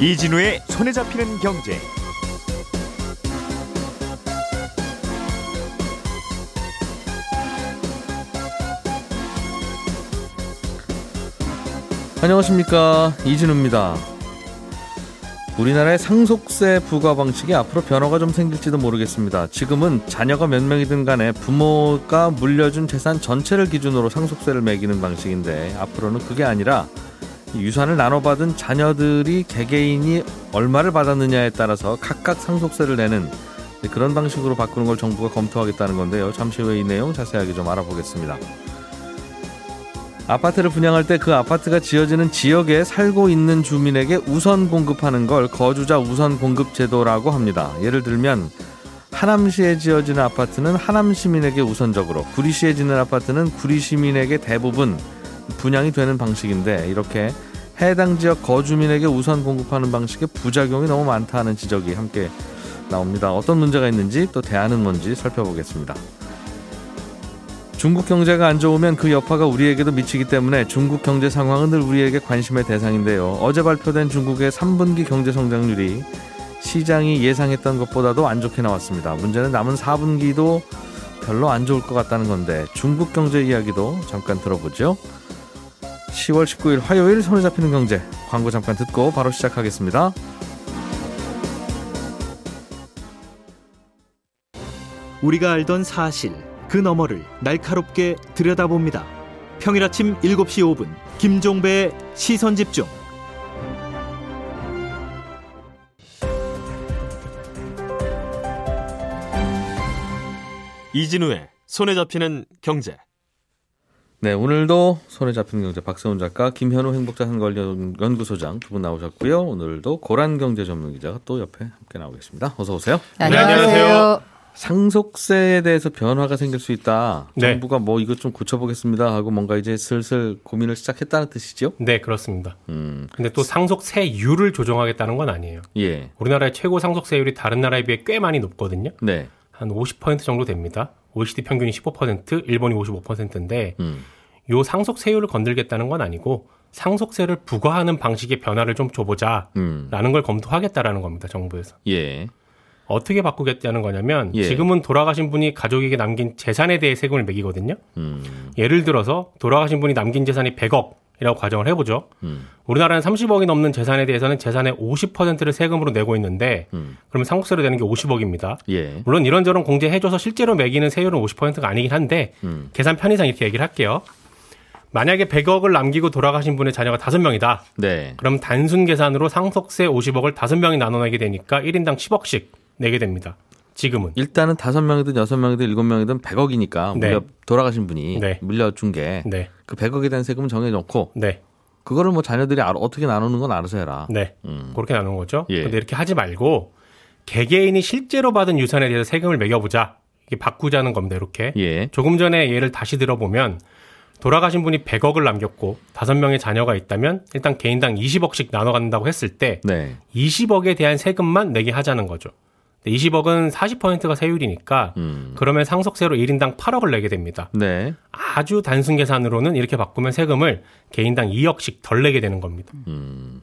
이진우의 손에 잡히는 경제. 안녕하십니까 이진우입니다. 우리나라의 상속세 부과 방식이 앞으로 변화가 좀 생길지도 모르겠습니다. 지금은 자녀가 몇 명이든 간에 부모가 물려준 재산 전체를 기준으로 상속세를 매기는 방식인데 앞으로는 그게 아니라 유산을 나눠받은 자녀들이 개개인이 얼마를 받았느냐에 따라서 각각 상속세를 내는 그런 방식으로 바꾸는 걸 정부가 검토하겠다는 건데요. 잠시 후에 이 내용 자세하게 좀 알아보겠습니다. 아파트를 분양할 때 그 아파트가 지어지는 지역에 살고 있는 주민에게 우선 공급하는 걸 거주자 우선 공급 제도라고 합니다. 예를 들면 하남시에 지어지는 아파트는 하남 시민에게 우선적으로, 구리시에 짓는 아파트는 구리 시민에게 대부분 분양이 되는 방식인데 이렇게 해당 지역 거주민에게 우선 공급하는 방식의 부작용이 너무 많다는 지적이 함께 나옵니다. 어떤 문제가 있는지 또 대안은 뭔지 살펴보겠습니다. 중국 경제가 안 좋으면 그 여파가 우리에게도 미치기 때문에 중국 경제 상황은 늘 우리에게 관심의 대상인데요. 어제 발표된 중국의 3분기 경제 성장률이 시장이 예상했던 것보다도 안 좋게 나왔습니다. 문제는 남은 4분기도 별로 안 좋을 것 같다는 건데 중국 경제 이야기도 잠깐 들어보죠. 10월 19일 화요일 손에 잡히는 경제 광고 잠깐 듣고 바로 시작하겠습니다. 우리가 알던 사실 그 너머를 날카롭게 들여다봅니다. 평일 아침 7시 5분 김종배의 시선 집중. 이진우의 손에 잡히는 경제. 네, 오늘도 손에 잡히는 경제 박세훈 작가, 김현우 행복자산관련연구소장 두 분 나오셨고요. 오늘도 고란 경제 전문 기자가 또 옆에 함께 나오겠습니다. 어서 오세요. 네, 안녕하세요. 상속세에 대해서 변화가 생길 수 있다. 네. 정부가 뭐 이것 좀 고쳐보겠습니다 하고 뭔가 이제 슬슬 고민을 시작했다는 뜻이죠. 네, 그렇습니다. 음, 근데 또 상속세율을 조정하겠다는 건 아니에요. 예, 우리나라의 최고 상속세율이 다른 나라에 비해 꽤 많이 높거든요. 네, 한 50% 정도 됩니다. OECD 평균이 15%, 일본이 55%인데 음, 요 상속세율을 건들겠다는 건 아니고 상속세를 부과하는 방식의 변화를 좀 줘보자라는 음, 걸 검토하겠다라는 겁니다. 정부에서. 예, 어떻게 바꾸겠다는 거냐면 예. 지금은 돌아가신 분이 가족에게 남긴 재산에 대해 세금을 매기거든요. 음, 예를 들어서 돌아가신 분이 남긴 재산이 100억이라고 가정을 해보죠. 음, 우리나라는 30억이 넘는 재산에 대해서는 재산의 50%를 세금으로 내고 있는데 음, 그러면 상속세로 되는 게 50억입니다. 예, 물론 이런저런 공제해줘서 실제로 매기는 세율은 50%가 아니긴 한데 음, 계산 편의상 이렇게 얘기를 할게요. 만약에 100억을 남기고 돌아가신 분의 자녀가 5명이다. 네, 그럼 단순 계산으로 상속세 50억을 5명이 나눠내게 되니까 1인당 10억씩 내게 됩니다. 지금은. 일단은 다섯 명이든 여섯 명이든 일곱 명이든 100억이니까 네. 물려 돌아가신 분이 네. 물려준 게그 네. 100억에 대한 세금은 정해놓고 네. 그거를 뭐 자녀들이 어떻게 나누는 건 알아서 해라. 네. 음. 그렇게 나누는 거죠. 예. 근데 이렇게 하지 말고 개개인이 실제로 받은 유산에 대해서 세금을 매겨보자. 이게 바꾸자는 겁니다. 이렇게. 예, 조금 전에 예를 다시 들어보면 돌아가신 분이 100억을 남겼고 다섯 명의 자녀가 있다면 일단 개인당 20억씩 나눠 갖는다고 했을 때 네, 20억에 대한 세금만 내게 하자는 거죠. 20억은 40%가 세율이니까 음, 그러면 상속세로 1인당 8억을 내게 됩니다. 네, 아주 단순 계산으로는 이렇게 바꾸면 세금을 개인당 2억씩 덜 내게 되는 겁니다. 음.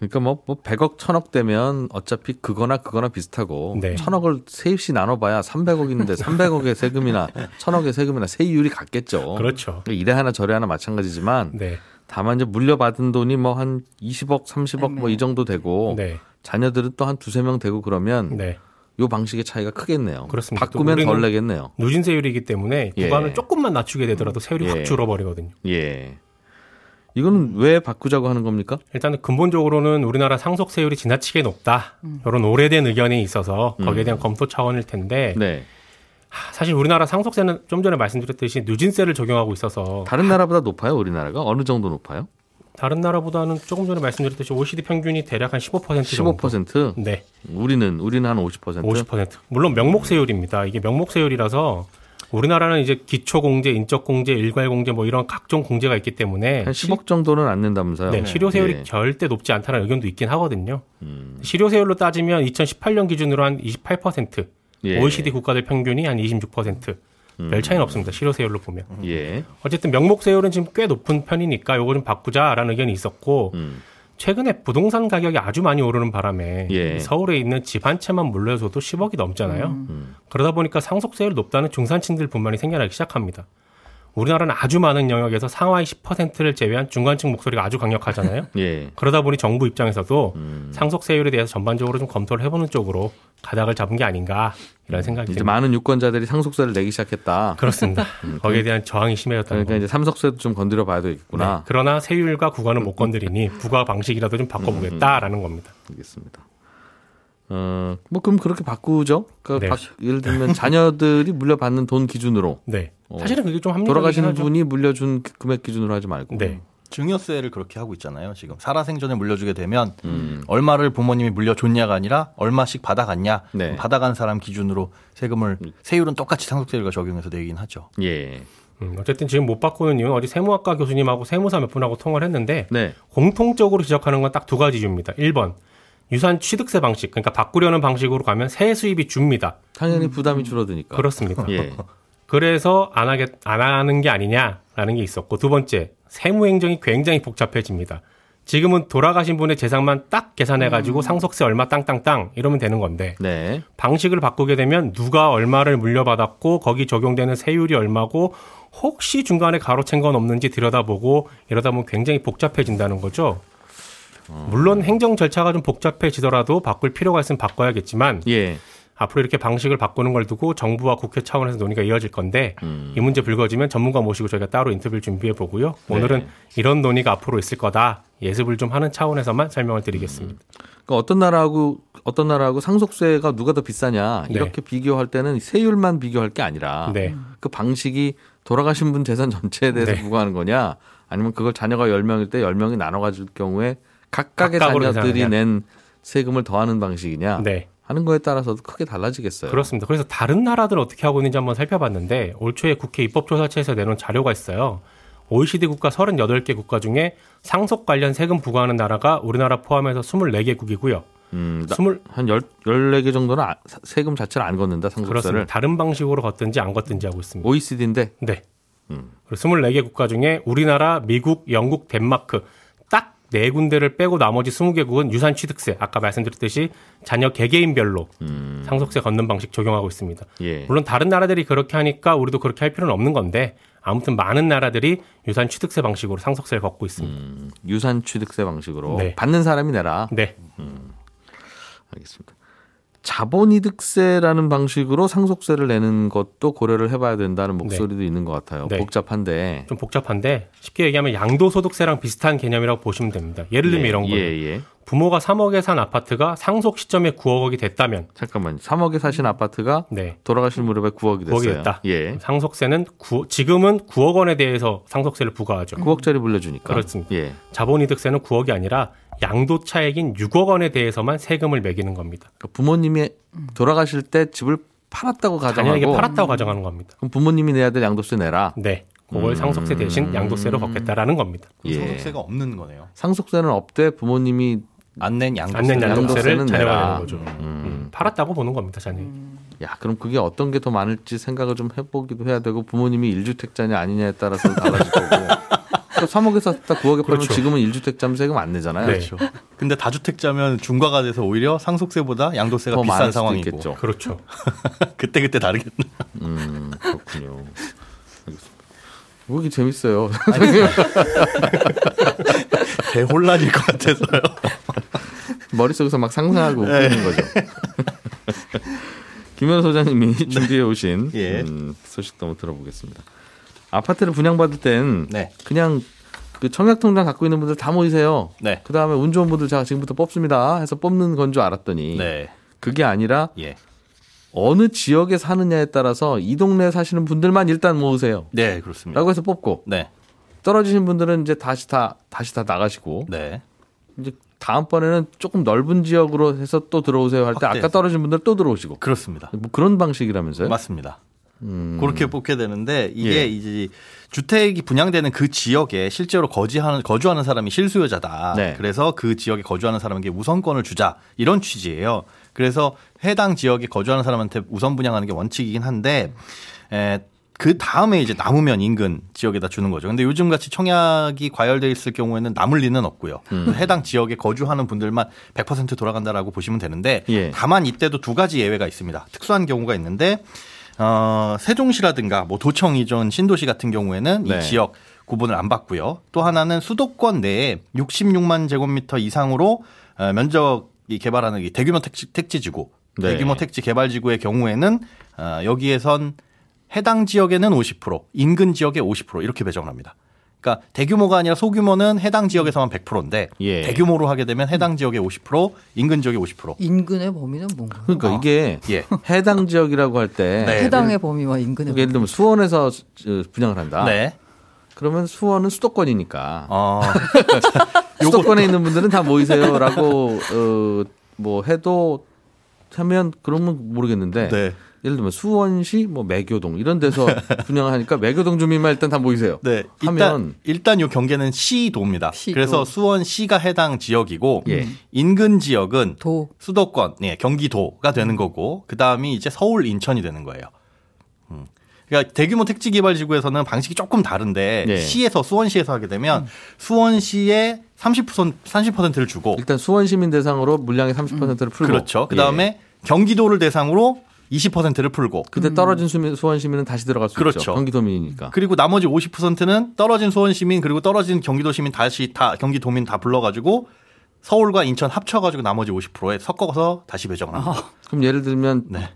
그러니까 뭐, 뭐 100억, 1000억 되면 어차피 그거나 그거나 비슷하고 네. 1000억을 세입시 나눠봐야 300억인데 300억의 세금이나 1000억의 세금이나 세율이 같겠죠. 그렇죠. 이래 하나 저래 하나 마찬가지지만 네. 다만 이제 물려받은 돈이 뭐 한 20억, 30억 뭐 이 정도 되고 네. 자녀들은 또 한 두세 명 되고 그러면 네. 요 방식의 차이가 크겠네요. 그렇습니다. 바꾸면 또덜 내겠네요. 누진세율이기 때문에 예. 구간을 조금만 낮추게 되더라도 세율이 예. 확 줄어버리거든요. 예. 이거는 왜 바꾸자고 하는 겁니까? 일단은 근본적으로는 우리나라 상속세율이 지나치게 높다. 이런 오래된 의견이 있어서 거기에 대한 검토 차원일 텐데 네. 하, 사실 우리나라 상속세는 좀 전에 말씀드렸듯이 누진세를 적용하고 있어서 다른 나라보다 높아요, 우리나라가? 어느 정도 높아요? 다른 나라보다는 조금 전에 말씀드렸듯이 OECD 평균이 대략 한 15% 정도. 15%? 네, 우리는 우리는 한 50%. 50%. 물론 명목세율입니다. 이게 명목세율이라서 우리나라는 이제 기초 공제, 인적 공제, 일괄 공제 뭐 이런 각종 공제가 있기 때문에 한 10억 정도는 안 낸다면서요? 네, 실효세율이 예. 절대 높지 않다는 의견도 있긴 하거든요. 음. 실효세율로 따지면 2018년 기준으로 한 28%, 예. OECD 국가들 평균이 한 26%. 별 차이는 없습니다. 실효세율로 보면. 예. 어쨌든 명목세율은 지금 꽤 높은 편이니까 요거 좀 바꾸자라는 의견이 있었고 음. 최근에 부동산 가격이 아주 많이 오르는 바람에 예. 서울에 있는 집 한 채만 물려줘도 10억이 넘잖아요. 음. 그러다 보니까 상속세율이 높다는 중산층들 분만이 생겨나기 시작합니다. 우리나라는 아주 많은 영역에서 상하이 10%를 제외한 중간층 목소리가 아주 강력하잖아요. 예. 그러다 보니 정부 입장에서도 음. 상속세율에 대해서 전반적으로 좀 검토를 해보는 쪽으로 가닥을 잡은 게 아닌가 이런 생각이 이제 듭니다. 많은 유권자들이 상속세를 내기 시작했다. 그렇습니다. 거기에 대한 저항이 심해졌다는 그러니까 거. 이제 삼석세도 좀 건드려 봐야 네. 되겠구나. 그러나 세율과 구간은 못 건드리니 부과 방식이라도 좀 바꿔보겠다라는 겁니다. 알겠습니다. 어, 뭐 그럼 그렇게 바꾸죠. 그러니까 네. 바- 예를 들면 자녀들이 물려받는 돈 기준으로 네. 사실은 그게 좀 하죠. 분이 물려준 그 금액 기준으로 하지 말고. 네. 증여세를 그렇게 하고 있잖아요. 지금 살아생전에 물려주게 되면 음. 얼마를 부모님이 물려줬냐가 아니라 얼마씩 받아갔냐. 네. 받아간 사람 기준으로 세금을 세율은 똑같이 상속세율과 적용해서 내긴 하죠. 예. 음, 어쨌든 지금 못 바꾸는 이유는 어제 세무학과 교수님하고 세무사 몇 분하고 통화를 했는데 네. 공통적으로 지적하는 건 딱 두 가지 이유입니다. 1번 유산 취득세 방식, 그러니까 바꾸려는 방식으로 가면 세 수입이 줍니다. 당연히 부담이 줄어드니까. 그렇습니다. 예. 그래서 안 하겠 안 하는 게 아니냐라는 게 있었고 두 번째 세무 행정이 굉장히 복잡해집니다. 지금은 돌아가신 분의 재산만 딱 계산해 가지고 상속세 얼마 땅땅땅 이러면 되는 건데 네. 방식을 바꾸게 되면 누가 얼마를 물려받았고 거기 적용되는 세율이 얼마고 혹시 중간에 가로챈 건 없는지 들여다보고 이러다 보면 굉장히 복잡해진다는 거죠. 물론 행정 절차가 좀 복잡해지더라도 바꿀 필요가 있으면 바꿔야겠지만 예. 앞으로 이렇게 방식을 바꾸는 걸 두고 정부와 국회 차원에서 논의가 이어질 건데 음. 이 문제 불거지면 전문가 모시고 저희가 따로 인터뷰를 준비해 보고요. 네. 오늘은 이런 논의가 앞으로 있을 거다. 예습을 좀 하는 차원에서만 설명을 드리겠습니다. 그러니까 어떤 나라하고 어떤 나라하고 상속세가 누가 더 비싸냐 네. 이렇게 비교할 때는 세율만 비교할 게 아니라 네. 그 방식이 돌아가신 분 재산 전체에 대해서 네. 부과하는 거냐 아니면 그걸 자녀가 10명일 때 10명이 나눠 가질 경우에 각각의 자녀들이. 낸 세금을 더하는 방식이냐 네. 하는 거에 따라서도 크게 달라지겠어요. 그렇습니다. 그래서 다른 나라들 어떻게 하고 있는지 한번 살펴봤는데 올 초에 국회 입법조사처에서 내놓은 자료가 있어요. OECD 국가 38개 국가 중에 상속 관련 세금 부과하는 나라가 우리나라 포함해서 24개국이고요. 음, 나- 20, 한 열, 14개 정도는 아- 사- 세금 자체를 안 걷는다, 상속세를. 그렇습니다. 다른 방식으로 걷든지 안 걷든지 하고 있습니다. OECD인데 네. 그리고 24개 국가 중에 우리나라, 미국, 영국, 덴마크 딱 네 군데를 빼고 나머지 20개국은 유산 취득세 아까 말씀드렸듯이 자녀 개개인별로 상속세 걷는 방식 적용하고 있습니다. 예. 물론 다른 나라들이 그렇게 하니까 우리도 그렇게 할 필요는 없는 건데 아무튼 많은 나라들이 유산 취득세 방식으로 상속세를 걷고 있습니다. 유산 취득세 방식으로 네. 받는 사람이 내라. 네. 알겠습니다. 자본이득세라는 방식으로 상속세를 내는 것도 고려를 해봐야 된다는 목소리도 있는 것 같아요. 네. 복잡한데. 좀 복잡한데 쉽게 얘기하면 양도소득세랑 비슷한 개념이라고 보시면 됩니다. 예를 들면 예, 이런 거예요. 예, 예. 부모가 3억에 산 아파트가 상속 시점에 9억이 됐다면 잠깐만요. 3억에 사신 아파트가 네. 돌아가신 무렵에 9억이 됐어요. 9억이 됐다. 예. 상속세는 구- 지금은 9억 원에 대해서 상속세를 부과하죠. 9억짜리 물려주니까. 그렇습니다. 예. 자본이득세는 9억이 아니라 양도 차액인 6억 원에 대해서만 세금을 매기는 겁니다. 그러니까 부모님이 돌아가실 때 집을 팔았다고 자녀에게 가정하고 팔았다고 가정하는 겁니다. 그럼 부모님이 내야 될 양도세 내라. 네. 그걸 음. 상속세 대신 양도세로 걷겠다라는 겁니다. 예. 상속세가 없는 거네요. 상속세는 없대 부모님이 안 낸 양도세. 안낸 양도세를 양도세는 자녀가 내라. 거죠. 음, 팔았다고 보는 겁니다, 자녀. 야 그럼 그게 어떤 게 더 많을지 생각을 좀 해보기도 해야 되고 부모님이 1주택자냐 아니냐에 따라서 달라질 거고 또 3억에 샀다 9억에 팔면 그렇죠. 지금은 1주택자면 세금 안 내잖아요. 네. 그렇죠. 근데 다주택자면 중과가 돼서 오히려 상속세보다 양도세가 더 비싼 상황이고 있겠죠. 그렇죠. 그때 그때 다르겠네. 음 그렇군요. 알겠습니다. 뭐 이게 재밌어요. 대 혼란일 것 같아서요. 머릿속에서 막 상상하고 웃기는 거죠. 김현 소장님이 준비해 오신 예. 음, 소식도 한번 들어보겠습니다. 아파트를 분양받을 땐 네. 그냥 그 청약통장 갖고 있는 분들 다 모이세요. 네. 그 다음에 운 좋은 분들 제가 지금부터 뽑습니다 해서 뽑는 건 줄 알았더니 네. 그게 아니라 예. 어느 지역에 사느냐에 따라서 이 동네에 사시는 분들만 일단 모으세요. 네, 그렇습니다. 라고 해서 뽑고 네. 떨어지신 분들은 이제 다시 다 다시 다 나가시고 네. 이제 다음번에는 조금 넓은 지역으로 해서 또 들어오세요 할 때. 아까 떨어진 분들 또 들어오시고 그렇습니다. 뭐 그런 방식이라면서요? 맞습니다. 음. 그렇게 뽑게 되는데 이게 예. 이제 주택이 분양되는 그 지역에 실제로 거주하는 거주하는 사람이 실수요자다. 네. 그래서 그 지역에 거주하는 사람에게 우선권을 주자 이런 취지예요. 그래서 해당 지역에 거주하는 사람한테 우선 분양하는 게 원칙이긴 한데 에, 그 다음에 이제 남으면 인근 지역에다 주는 거죠. 근데 요즘 같이 청약이 과열돼 있을 경우에는 남을 리는 없고요. 음. 해당 지역에 거주하는 분들만 100% 돌아간다라고 보시면 되는데 예. 다만 이때도 두 가지 예외가 있습니다. 특수한 경우가 있는데 어, 세종시라든가 뭐 도청 이전 신도시 같은 경우에는 네. 이 지역 구분을 안 받고요. 또 하나는 수도권 내에 66만 제곱미터 이상으로 어, 면적이 개발하는 이 대규모 택지, 택지지구, 네. 대규모 택지 개발지구의 경우에는 어, 여기에선 해당 지역에는 50%, 인근 지역에 50% 이렇게 배정을 합니다. 그러니까 대규모가 아니라 소규모는 해당 지역에서만 100%인데 예. 대규모로 하게 되면 해당 지역의 50%, 인근 지역의 50%. 인근의 범위는 뭔가요? 그러니까 이게 예. 해당 지역이라고 할때 네. 해당의 범위와 인근의 예를 들면 수원에서 수- 분양을 한다. 네. 그러면 수원은 수도권이니까 어, 수도권에 있는 분들은 다 모이세요라고 어, 뭐 해도 하면 그러면 모르겠는데 네. 예를 들면 수원시 뭐 매교동 이런 데서 분양을 하니까 매교동 주민만 일단 다 모이세요. 네. 일단 하면 일단 요 경계는 시도입니다. 시도. 그래서 수원시가 해당 지역이고 예. 인근 지역은 도 수도권, 예, 경기도가 되는 거고 그 다음이 이제 서울, 인천이 되는 거예요. 음. 그러니까 대규모 택지 개발 지구에서는 방식이 조금 다른데 예. 시에서 수원시에서 하게 되면 수원시에 30% 30%를 주고 일단 수원 시민 대상으로 물량의 30%를 풀고 그렇죠. 그 예. 다음에 경기도를 대상으로 20%를 풀고 그때 떨어진 수민, 수원 시민은 다시 들어갈 수 그렇죠. 있죠. 경기도민이니까. 그리고 나머지 50%는 떨어진 수원 시민 그리고 떨어진 경기도 시민 다시 다 경기도민 다 불러 가지고 서울과 인천 합쳐 가지고 나머지 50%에 섞어서 다시 배정을 합니다. 그럼 예를 들면 네.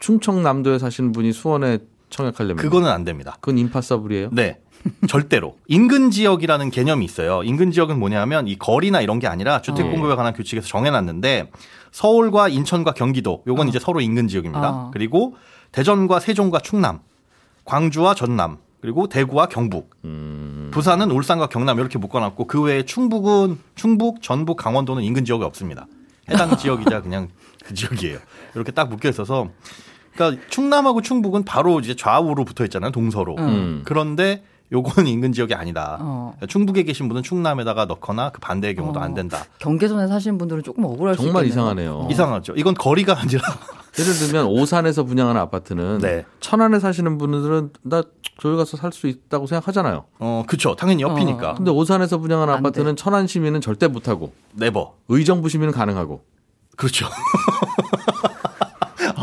충청남도에 사시는 분이 수원에 청약하려면 그거는 안 됩니다. 그건 임파서블이에요. 네. 절대로. 인근 지역이라는 개념이 있어요. 인근 지역은 뭐냐면 이 거리나 이런 게 아니라 주택 어. 공급에 관한 규칙에서 정해놨는데 서울과 인천과 경기도 요건 이제 서로 인근 지역입니다. 어. 그리고 대전과 세종과 충남, 광주와 전남, 그리고 대구와 경북, 음. 부산은 울산과 경남 이렇게 묶어놨고 그 외에 충북은 충북, 전북, 강원도는 인근 지역이 없습니다. 해당 지역이자 그냥 그 지역이에요. 이렇게 딱 묶여 있어서 그러니까 충남하고 충북은 바로 이제 좌우로 붙어 있잖아요. 동서로. 음. 그런데 요거는 인근 지역이 아니다. 어. 충북에 계신 분은 충남에다가 넣거나 그 반대의 경우도 어. 안 된다. 경계선에 사시는 분들은 조금 억울할 수 정말 있겠네요. 이상하네요. 어. 이상하죠. 이건 거리가 아니라 예를 들면 오산에서 분양하는 아파트는 네. 천안에 사시는 분들은 나 저기 가서 살 수 있다고 생각하잖아요. 어 그쵸 당연히 옆이니까 근데 오산에서 분양하는 안 아파트는 천안 시민은 절대 못 하고 네버 의정부 시민은 가능하고 그렇죠.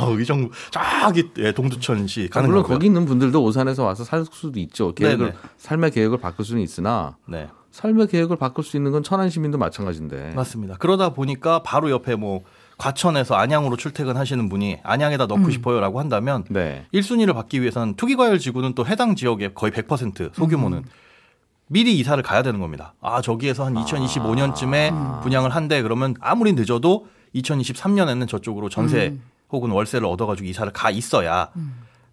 아 의정 저기 예, 동두천시 가는 물론 거고요. 거기 있는 분들도 오산에서 와서 살 수도 있죠. 계획을 네네. 삶의 계획을 바꿀 수는 있으나 네 삶의 계획을 바꿀 수 있는 건 천안 시민도 마찬가지인데. 맞습니다. 그러다 보니까 바로 옆에 뭐 과천에서 안양으로 출퇴근하시는 분이 안양에다 넣고 싶어요라고 한다면 네. 1순위를 받기 위해서는 투기과열 지구는 또 해당 지역의 거의 100% 소규모는 미리 이사를 가야 되는 겁니다. 아, 저기에서 한 2025년쯤에 분양을 한대 그러면 아무리 늦어도 2023년에는 저쪽으로 전세 혹은 월세를 얻어가지고 이사를 가 있어야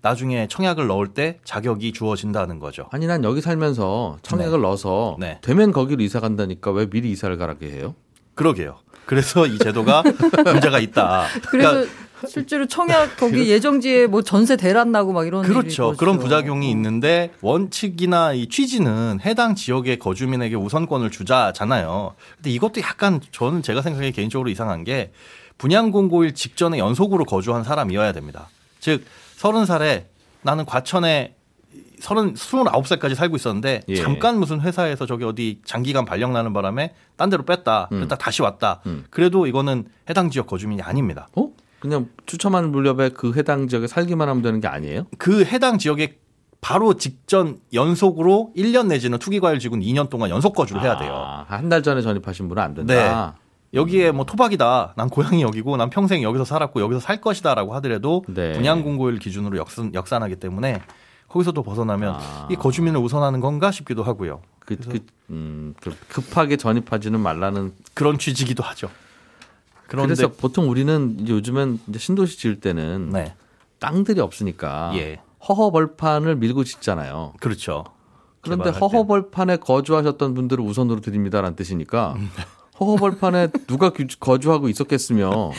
나중에 청약을 넣을 때 자격이 주어진다는 거죠. 아니 난 여기 살면서 청약을 넣어서 네. 되면 거기로 이사 간다니까 왜 미리 이사를 가라게 해요? 그러게요. 그래서 이 제도가 문제가 있다. 그래서 그러니까 실제로 청약 거기 예정지에 뭐 전세 대란 나고 막 이런 그렇죠. 그런 부작용이 있는데 원칙이나 이 취지는 해당 지역의 거주민에게 우선권을 주자잖아요. 근데 이것도 약간 저는 제가 생각하기에 개인적으로 이상한 게 분양 공고일 직전에 연속으로 거주한 사람이어야 됩니다. 즉 서른 살에 나는 과천에 서른 스물아홉 살까지 살고 있었는데 예. 잠깐 무슨 회사에서 저기 어디 장기간 발령 나는 바람에 딴 데로 뺐다. 뺐다 다시 왔다. 음. 그래도 이거는 해당 지역 거주민이 아닙니다. 어? 그냥 추첨하는 물렵에 그 해당 지역에 살기만 하면 되는 게 아니에요? 그 해당 지역에 바로 직전 연속으로 1년 내지는 투기과열 지구는 2년 동안 연속 거주를 해야 돼요. 아, 한달 전에 전입하신 분은 안 된다. 여기에 뭐 토박이다. 난 고향이 여기고 난 평생 여기서 살았고 여기서 살 것이다라고 하더라도 네. 분양 공고일 기준으로 역산, 역산하기 때문에 거기서도 벗어나면 아. 이 거주민을 우선하는 건가 싶기도 하고요. 그, 그, 음, 그 급하게 전입하지는 말라는. 그런 취지기도 하죠. 그런데 그래서 보통 우리는 이제 요즘엔 이제 신도시 지을 때는 네. 땅들이 없으니까 예. 허허벌판을 밀고 짓잖아요. 그렇죠. 그런데. 허허벌판에 거주하셨던 분들을 우선으로 드립니다라는 뜻이니까 음. 허허벌판에 누가 규- 거주하고 있었겠으며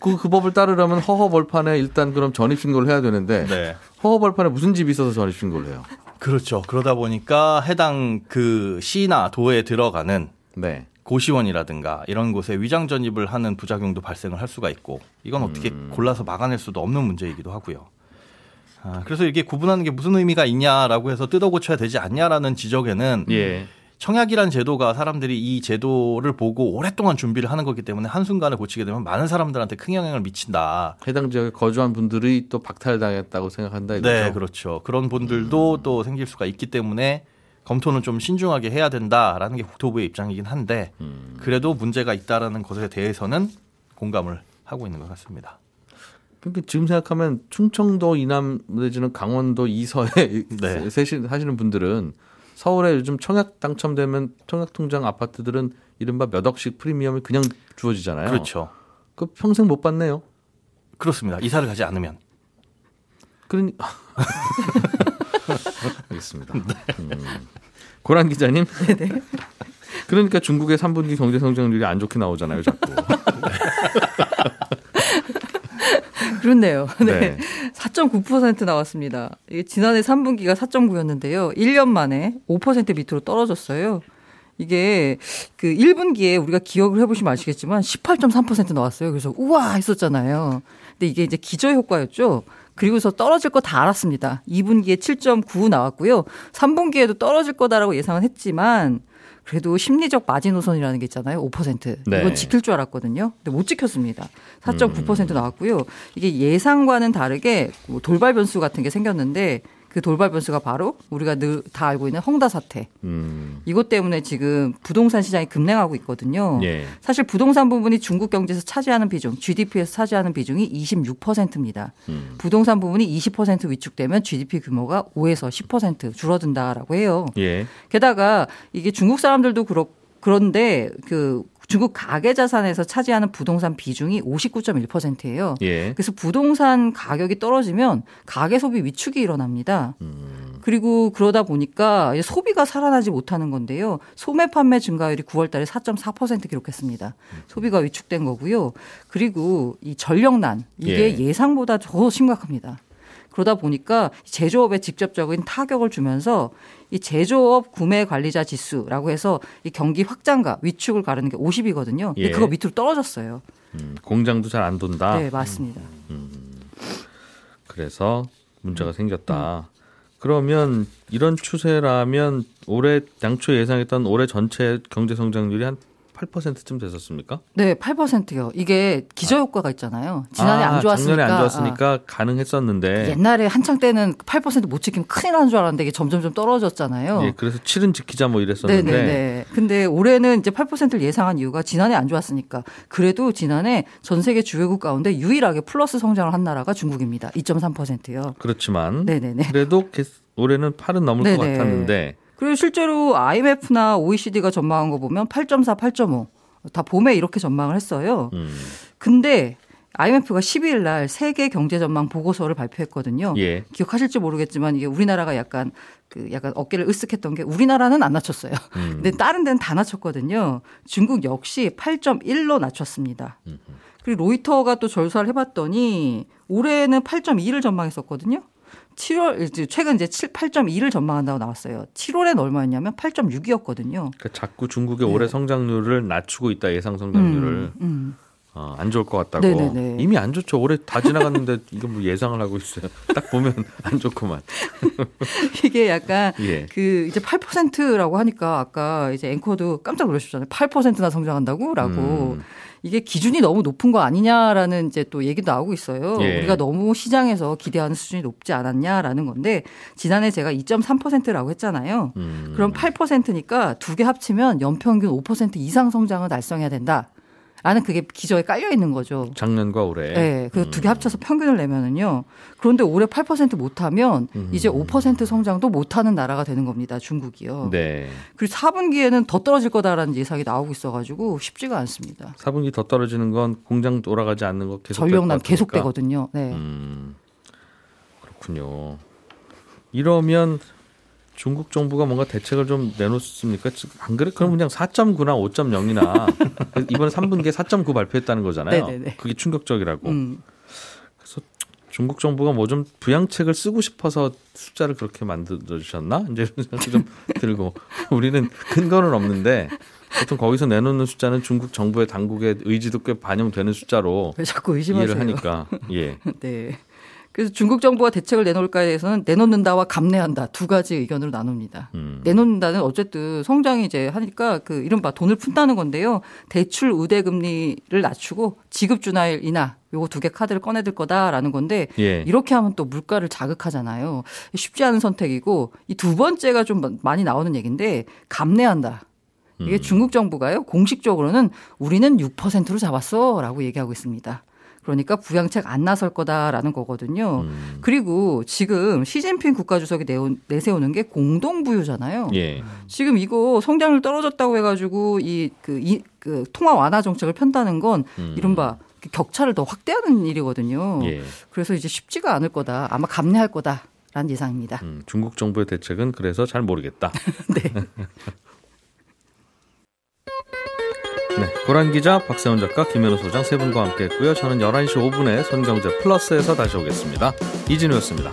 그, 그 법을 따르려면 허허벌판에 일단 그럼 전입신고를 해야 되는데 네. 허허벌판에 무슨 집이 있어서 전입신고를 해요? 그렇죠. 그러다 보니까 해당 그 시나 도에 들어가는 네. 고시원이라든가 이런 곳에 위장 전입을 하는 부작용도 발생을 할 수가 있고 이건 어떻게 골라서 막아낼 수도 없는 문제이기도 하고요. 아, 그래서 이게 구분하는 게 무슨 의미가 있냐라고 해서 뜯어 고쳐야 되지 않냐라는 지적에는 예. 청약이란 제도가 사람들이 이 제도를 보고 오랫동안 준비를 하는 거기 때문에 한순간에 고치게 되면 많은 사람들한테 큰 영향을 미친다. 해당 지역에 거주한 분들이 또 박탈당했다고 생각한다 이거죠. 네, 그렇죠. 그런 분들도 또 생길 수가 있기 때문에 검토는 좀 신중하게 해야 된다라는 게 국토부의 입장이긴 한데 그래도 문제가 있다라는 것에 대해서는 공감을 하고 있는 것 같습니다. 그러니까 지금 생각하면 충청도 이남 내지는 강원도 이서에 네. 사시는 분들은 서울에 요즘 청약 당첨되면 청약 통장 아파트들은 이른바 몇 억씩 프리미엄이 그냥 주어지잖아요. 그렇죠. 그 평생 못 받네요. 그렇습니다. 이사를 가지 않으면. 그러니 알겠습니다. 음. 고란 기자님. 그러니까 중국의 3분기 경제 성장률이 안 좋게 나오잖아요, 자꾸. 그렇네요. 네. 네. 4.9% 나왔습니다. 이게 지난해 3분기가 4.9였는데요. 1년 만에 5% 밑으로 떨어졌어요. 이게 그 1분기에 우리가 기억을 해보시면 아시겠지만 18.3% 나왔어요. 그래서 우와 했었잖아요. 근데 이게 이제 기저 효과였죠. 그리고서 떨어질 거 다 알았습니다. 2분기에 7.9 나왔고요. 3분기에도 떨어질 거다라고 예상은 했지만 그래도 심리적 마지노선이라는 게 있잖아요. 5%. 네. 이건 지킬 줄 알았거든요. 근데 못 지켰습니다. 4.9% 나왔고요. 이게 예상과는 다르게 뭐 돌발 변수 같은 게 생겼는데 그 돌발 변수가 바로 우리가 늘 다 알고 있는 헝다 사태. 음. 이것 때문에 지금 부동산 시장이 급냉하고 있거든요. 예. 사실 부동산 부분이 중국 경제에서 차지하는 비중, GDP에서 차지하는 비중이 26%입니다. 음. 부동산 부분이 20% 위축되면 GDP 규모가 5에서 10% 줄어든다라고 해요. 예. 게다가 이게 중국 사람들도 그렇 그런데 그 중국 가계 자산에서 차지하는 부동산 비중이 59.1%예요. 예. 그래서 부동산 가격이 떨어지면 가계 소비 위축이 일어납니다. 그리고 그러다 보니까 소비가 살아나지 못하는 건데요. 소매 판매 증가율이 9월 달에 4.4% 기록했습니다. 소비가 위축된 거고요. 그리고 이 전력난 이게 예. 예. 상보다 더 심각합니다. 그러다 보니까 제조업에 직접적인 타격을 주면서 이 제조업 구매 관리자 지수라고 해서 이 경기 확장과 위축을 가르는 게 50이거든요. 근데 예. 그거 밑으로 떨어졌어요. 음, 공장도 잘 안 돈다. 네, 맞습니다. 그래서 문제가 생겼다. 그러면 이런 추세라면 올해 당초 예상했던 올해 전체 경제 성장률이 한 8%쯤 됐었습니까? 네, 8%요. 이게 기저 효과가 있잖아요. 지난해 아, 안 좋았으니까. 작년에 안 좋았으니까 아, 가능했었는데. 옛날에 한창 때는 8%못 지키면 큰일 나는 줄 알았는데 이게 점점점 떨어졌잖아요. 예, 그래서 7은 지키자 뭐 이랬었는데. 네네네. 근데 올해는 이제 8%를 예상한 이유가 지난해 안 좋았으니까. 그래도 지난해 전 세계 주요국 가운데 유일하게 플러스 성장을 한 나라가 중국입니다. 2.3%요. 그렇지만 네 네 네. 그래도 개- 올해는 8은 넘을 것 네네. 같았는데 그리고 실제로 IMF나 OECD가 전망한 거 보면 8.4, 8.5. 다 봄에 이렇게 전망을 했어요. 음, 근데 IMF가 12일 날 세계 경제 전망 보고서를 발표했거든요. 예. 기억하실지 모르겠지만 이게 우리나라가 약간 그 약간 어깨를 으쓱했던 게 우리나라는 안 낮췄어요. 음. 근데 다른 데는 다 낮췄거든요. 중국 역시 8.1로 낮췄습니다. 그리고 로이터가 또 절수를 해봤더니 올해는 8.2를 전망했었거든요. 7월 이제 최근 이제 7, 8.2를 전망한다고 나왔어요. 7월엔 얼마였냐면 8.6이었거든요. 그러니까 자꾸 중국의 올해 성장률을 낮추고 있다 예상 성장률을 네. 음. 어, 안 좋을 것 같다고 네네네. 이미 안 좋죠 올해 다 지나갔는데 이거 뭐 예상을 하고 있어요 딱 보면 안 좋구만 이게 약간 예. 그 이제 8%라고 하니까 아까 이제 앵커도 깜짝 놀라셨잖아요. 8%나 성장한다고라고. 음. 이게 기준이 너무 높은 거 아니냐라는 이제 또 얘기도 나오고 있어요. 예. 우리가 너무 시장에서 기대하는 수준이 높지 않았냐라는 건데 지난해 제가 2.3%라고 했잖아요. 음. 그럼 8%니까 두 개 합치면 연평균 5% 이상 성장을 달성해야 된다. 라는 그게 기저에 깔려 있는 거죠. 작년과 올해 네, 그두개 합쳐서 평균을 내면은요. 그런데 올해 8% 못하면 이제 5% 성장도 못하는 나라가 되는 겁니다. 중국이요. 네 그리고 4분기에는 더 떨어질 거다라는 예상이 나오고 있어가지고 쉽지가 않습니다. 4분기 더 떨어지는 건 공장 돌아가지 않는 거 계속 전력난 계속되거든요. 네. 음, 그렇군요. 이러면 중국 정부가 뭔가 대책을 좀 내놓습니까? 안 그래? 그럼 그냥 4.9나 5.0이나 이번에 3분기에 4.9 발표했다는 거잖아요. 네네네. 그게 충격적이라고. 음. 중국 정부가 뭐 좀 부양책을 쓰고 싶어서 숫자를 그렇게 만들어 주셨나? 이제 생각이 좀 들고 우리는 근거는 없는데 보통 거기서 내놓는 숫자는 중국 정부의 당국의 의지도 꽤 반영되는 숫자로 왜 자꾸 의심하세요? 이해를 하니까 예. 네. 그래서 중국 정부가 대책을 내놓을까에 대해서는 내놓는다와 감내한다 두 가지 의견으로 나눕니다. 음. 내놓는다는 어쨌든 성장이 이제 하니까 그 이른바 돈을 푼다는 건데요. 대출 우대 금리를 낮추고 지급 준화율 인하 요거 두 개 카드를 꺼내들 거다라는 건데 예. 이렇게 하면 또 물가를 자극하잖아요. 쉽지 않은 선택이고 이 두 번째가 좀 많이 나오는 얘기인데 감내한다. 이게 중국 정부가요 공식적으로는 우리는 6%로 잡았어라고 얘기하고 있습니다. 그러니까 부양책 안 나설 거다라는 거거든요. 음. 그리고 지금 시진핑 국가주석이 내세우는 게 공동부유잖아요. 예. 지금 이거 성장률 떨어졌다고 해가지고 이그 이 그 통화 완화 정책을 편다는 건 음. 이른바 그 격차를 더 확대하는 일이거든요. 예. 그래서 이제 쉽지가 않을 거다. 아마 감내할 거다 라는 예상입니다. 음, 중국 정부의 대책은 그래서 잘 모르겠다. 네. 네, 고란 기자, 박세훈 작가, 김현우 소장 세 분과 함께했고요. 저는 11시 5분에 손경제 플러스에서 다시 오겠습니다. 이진우였습니다.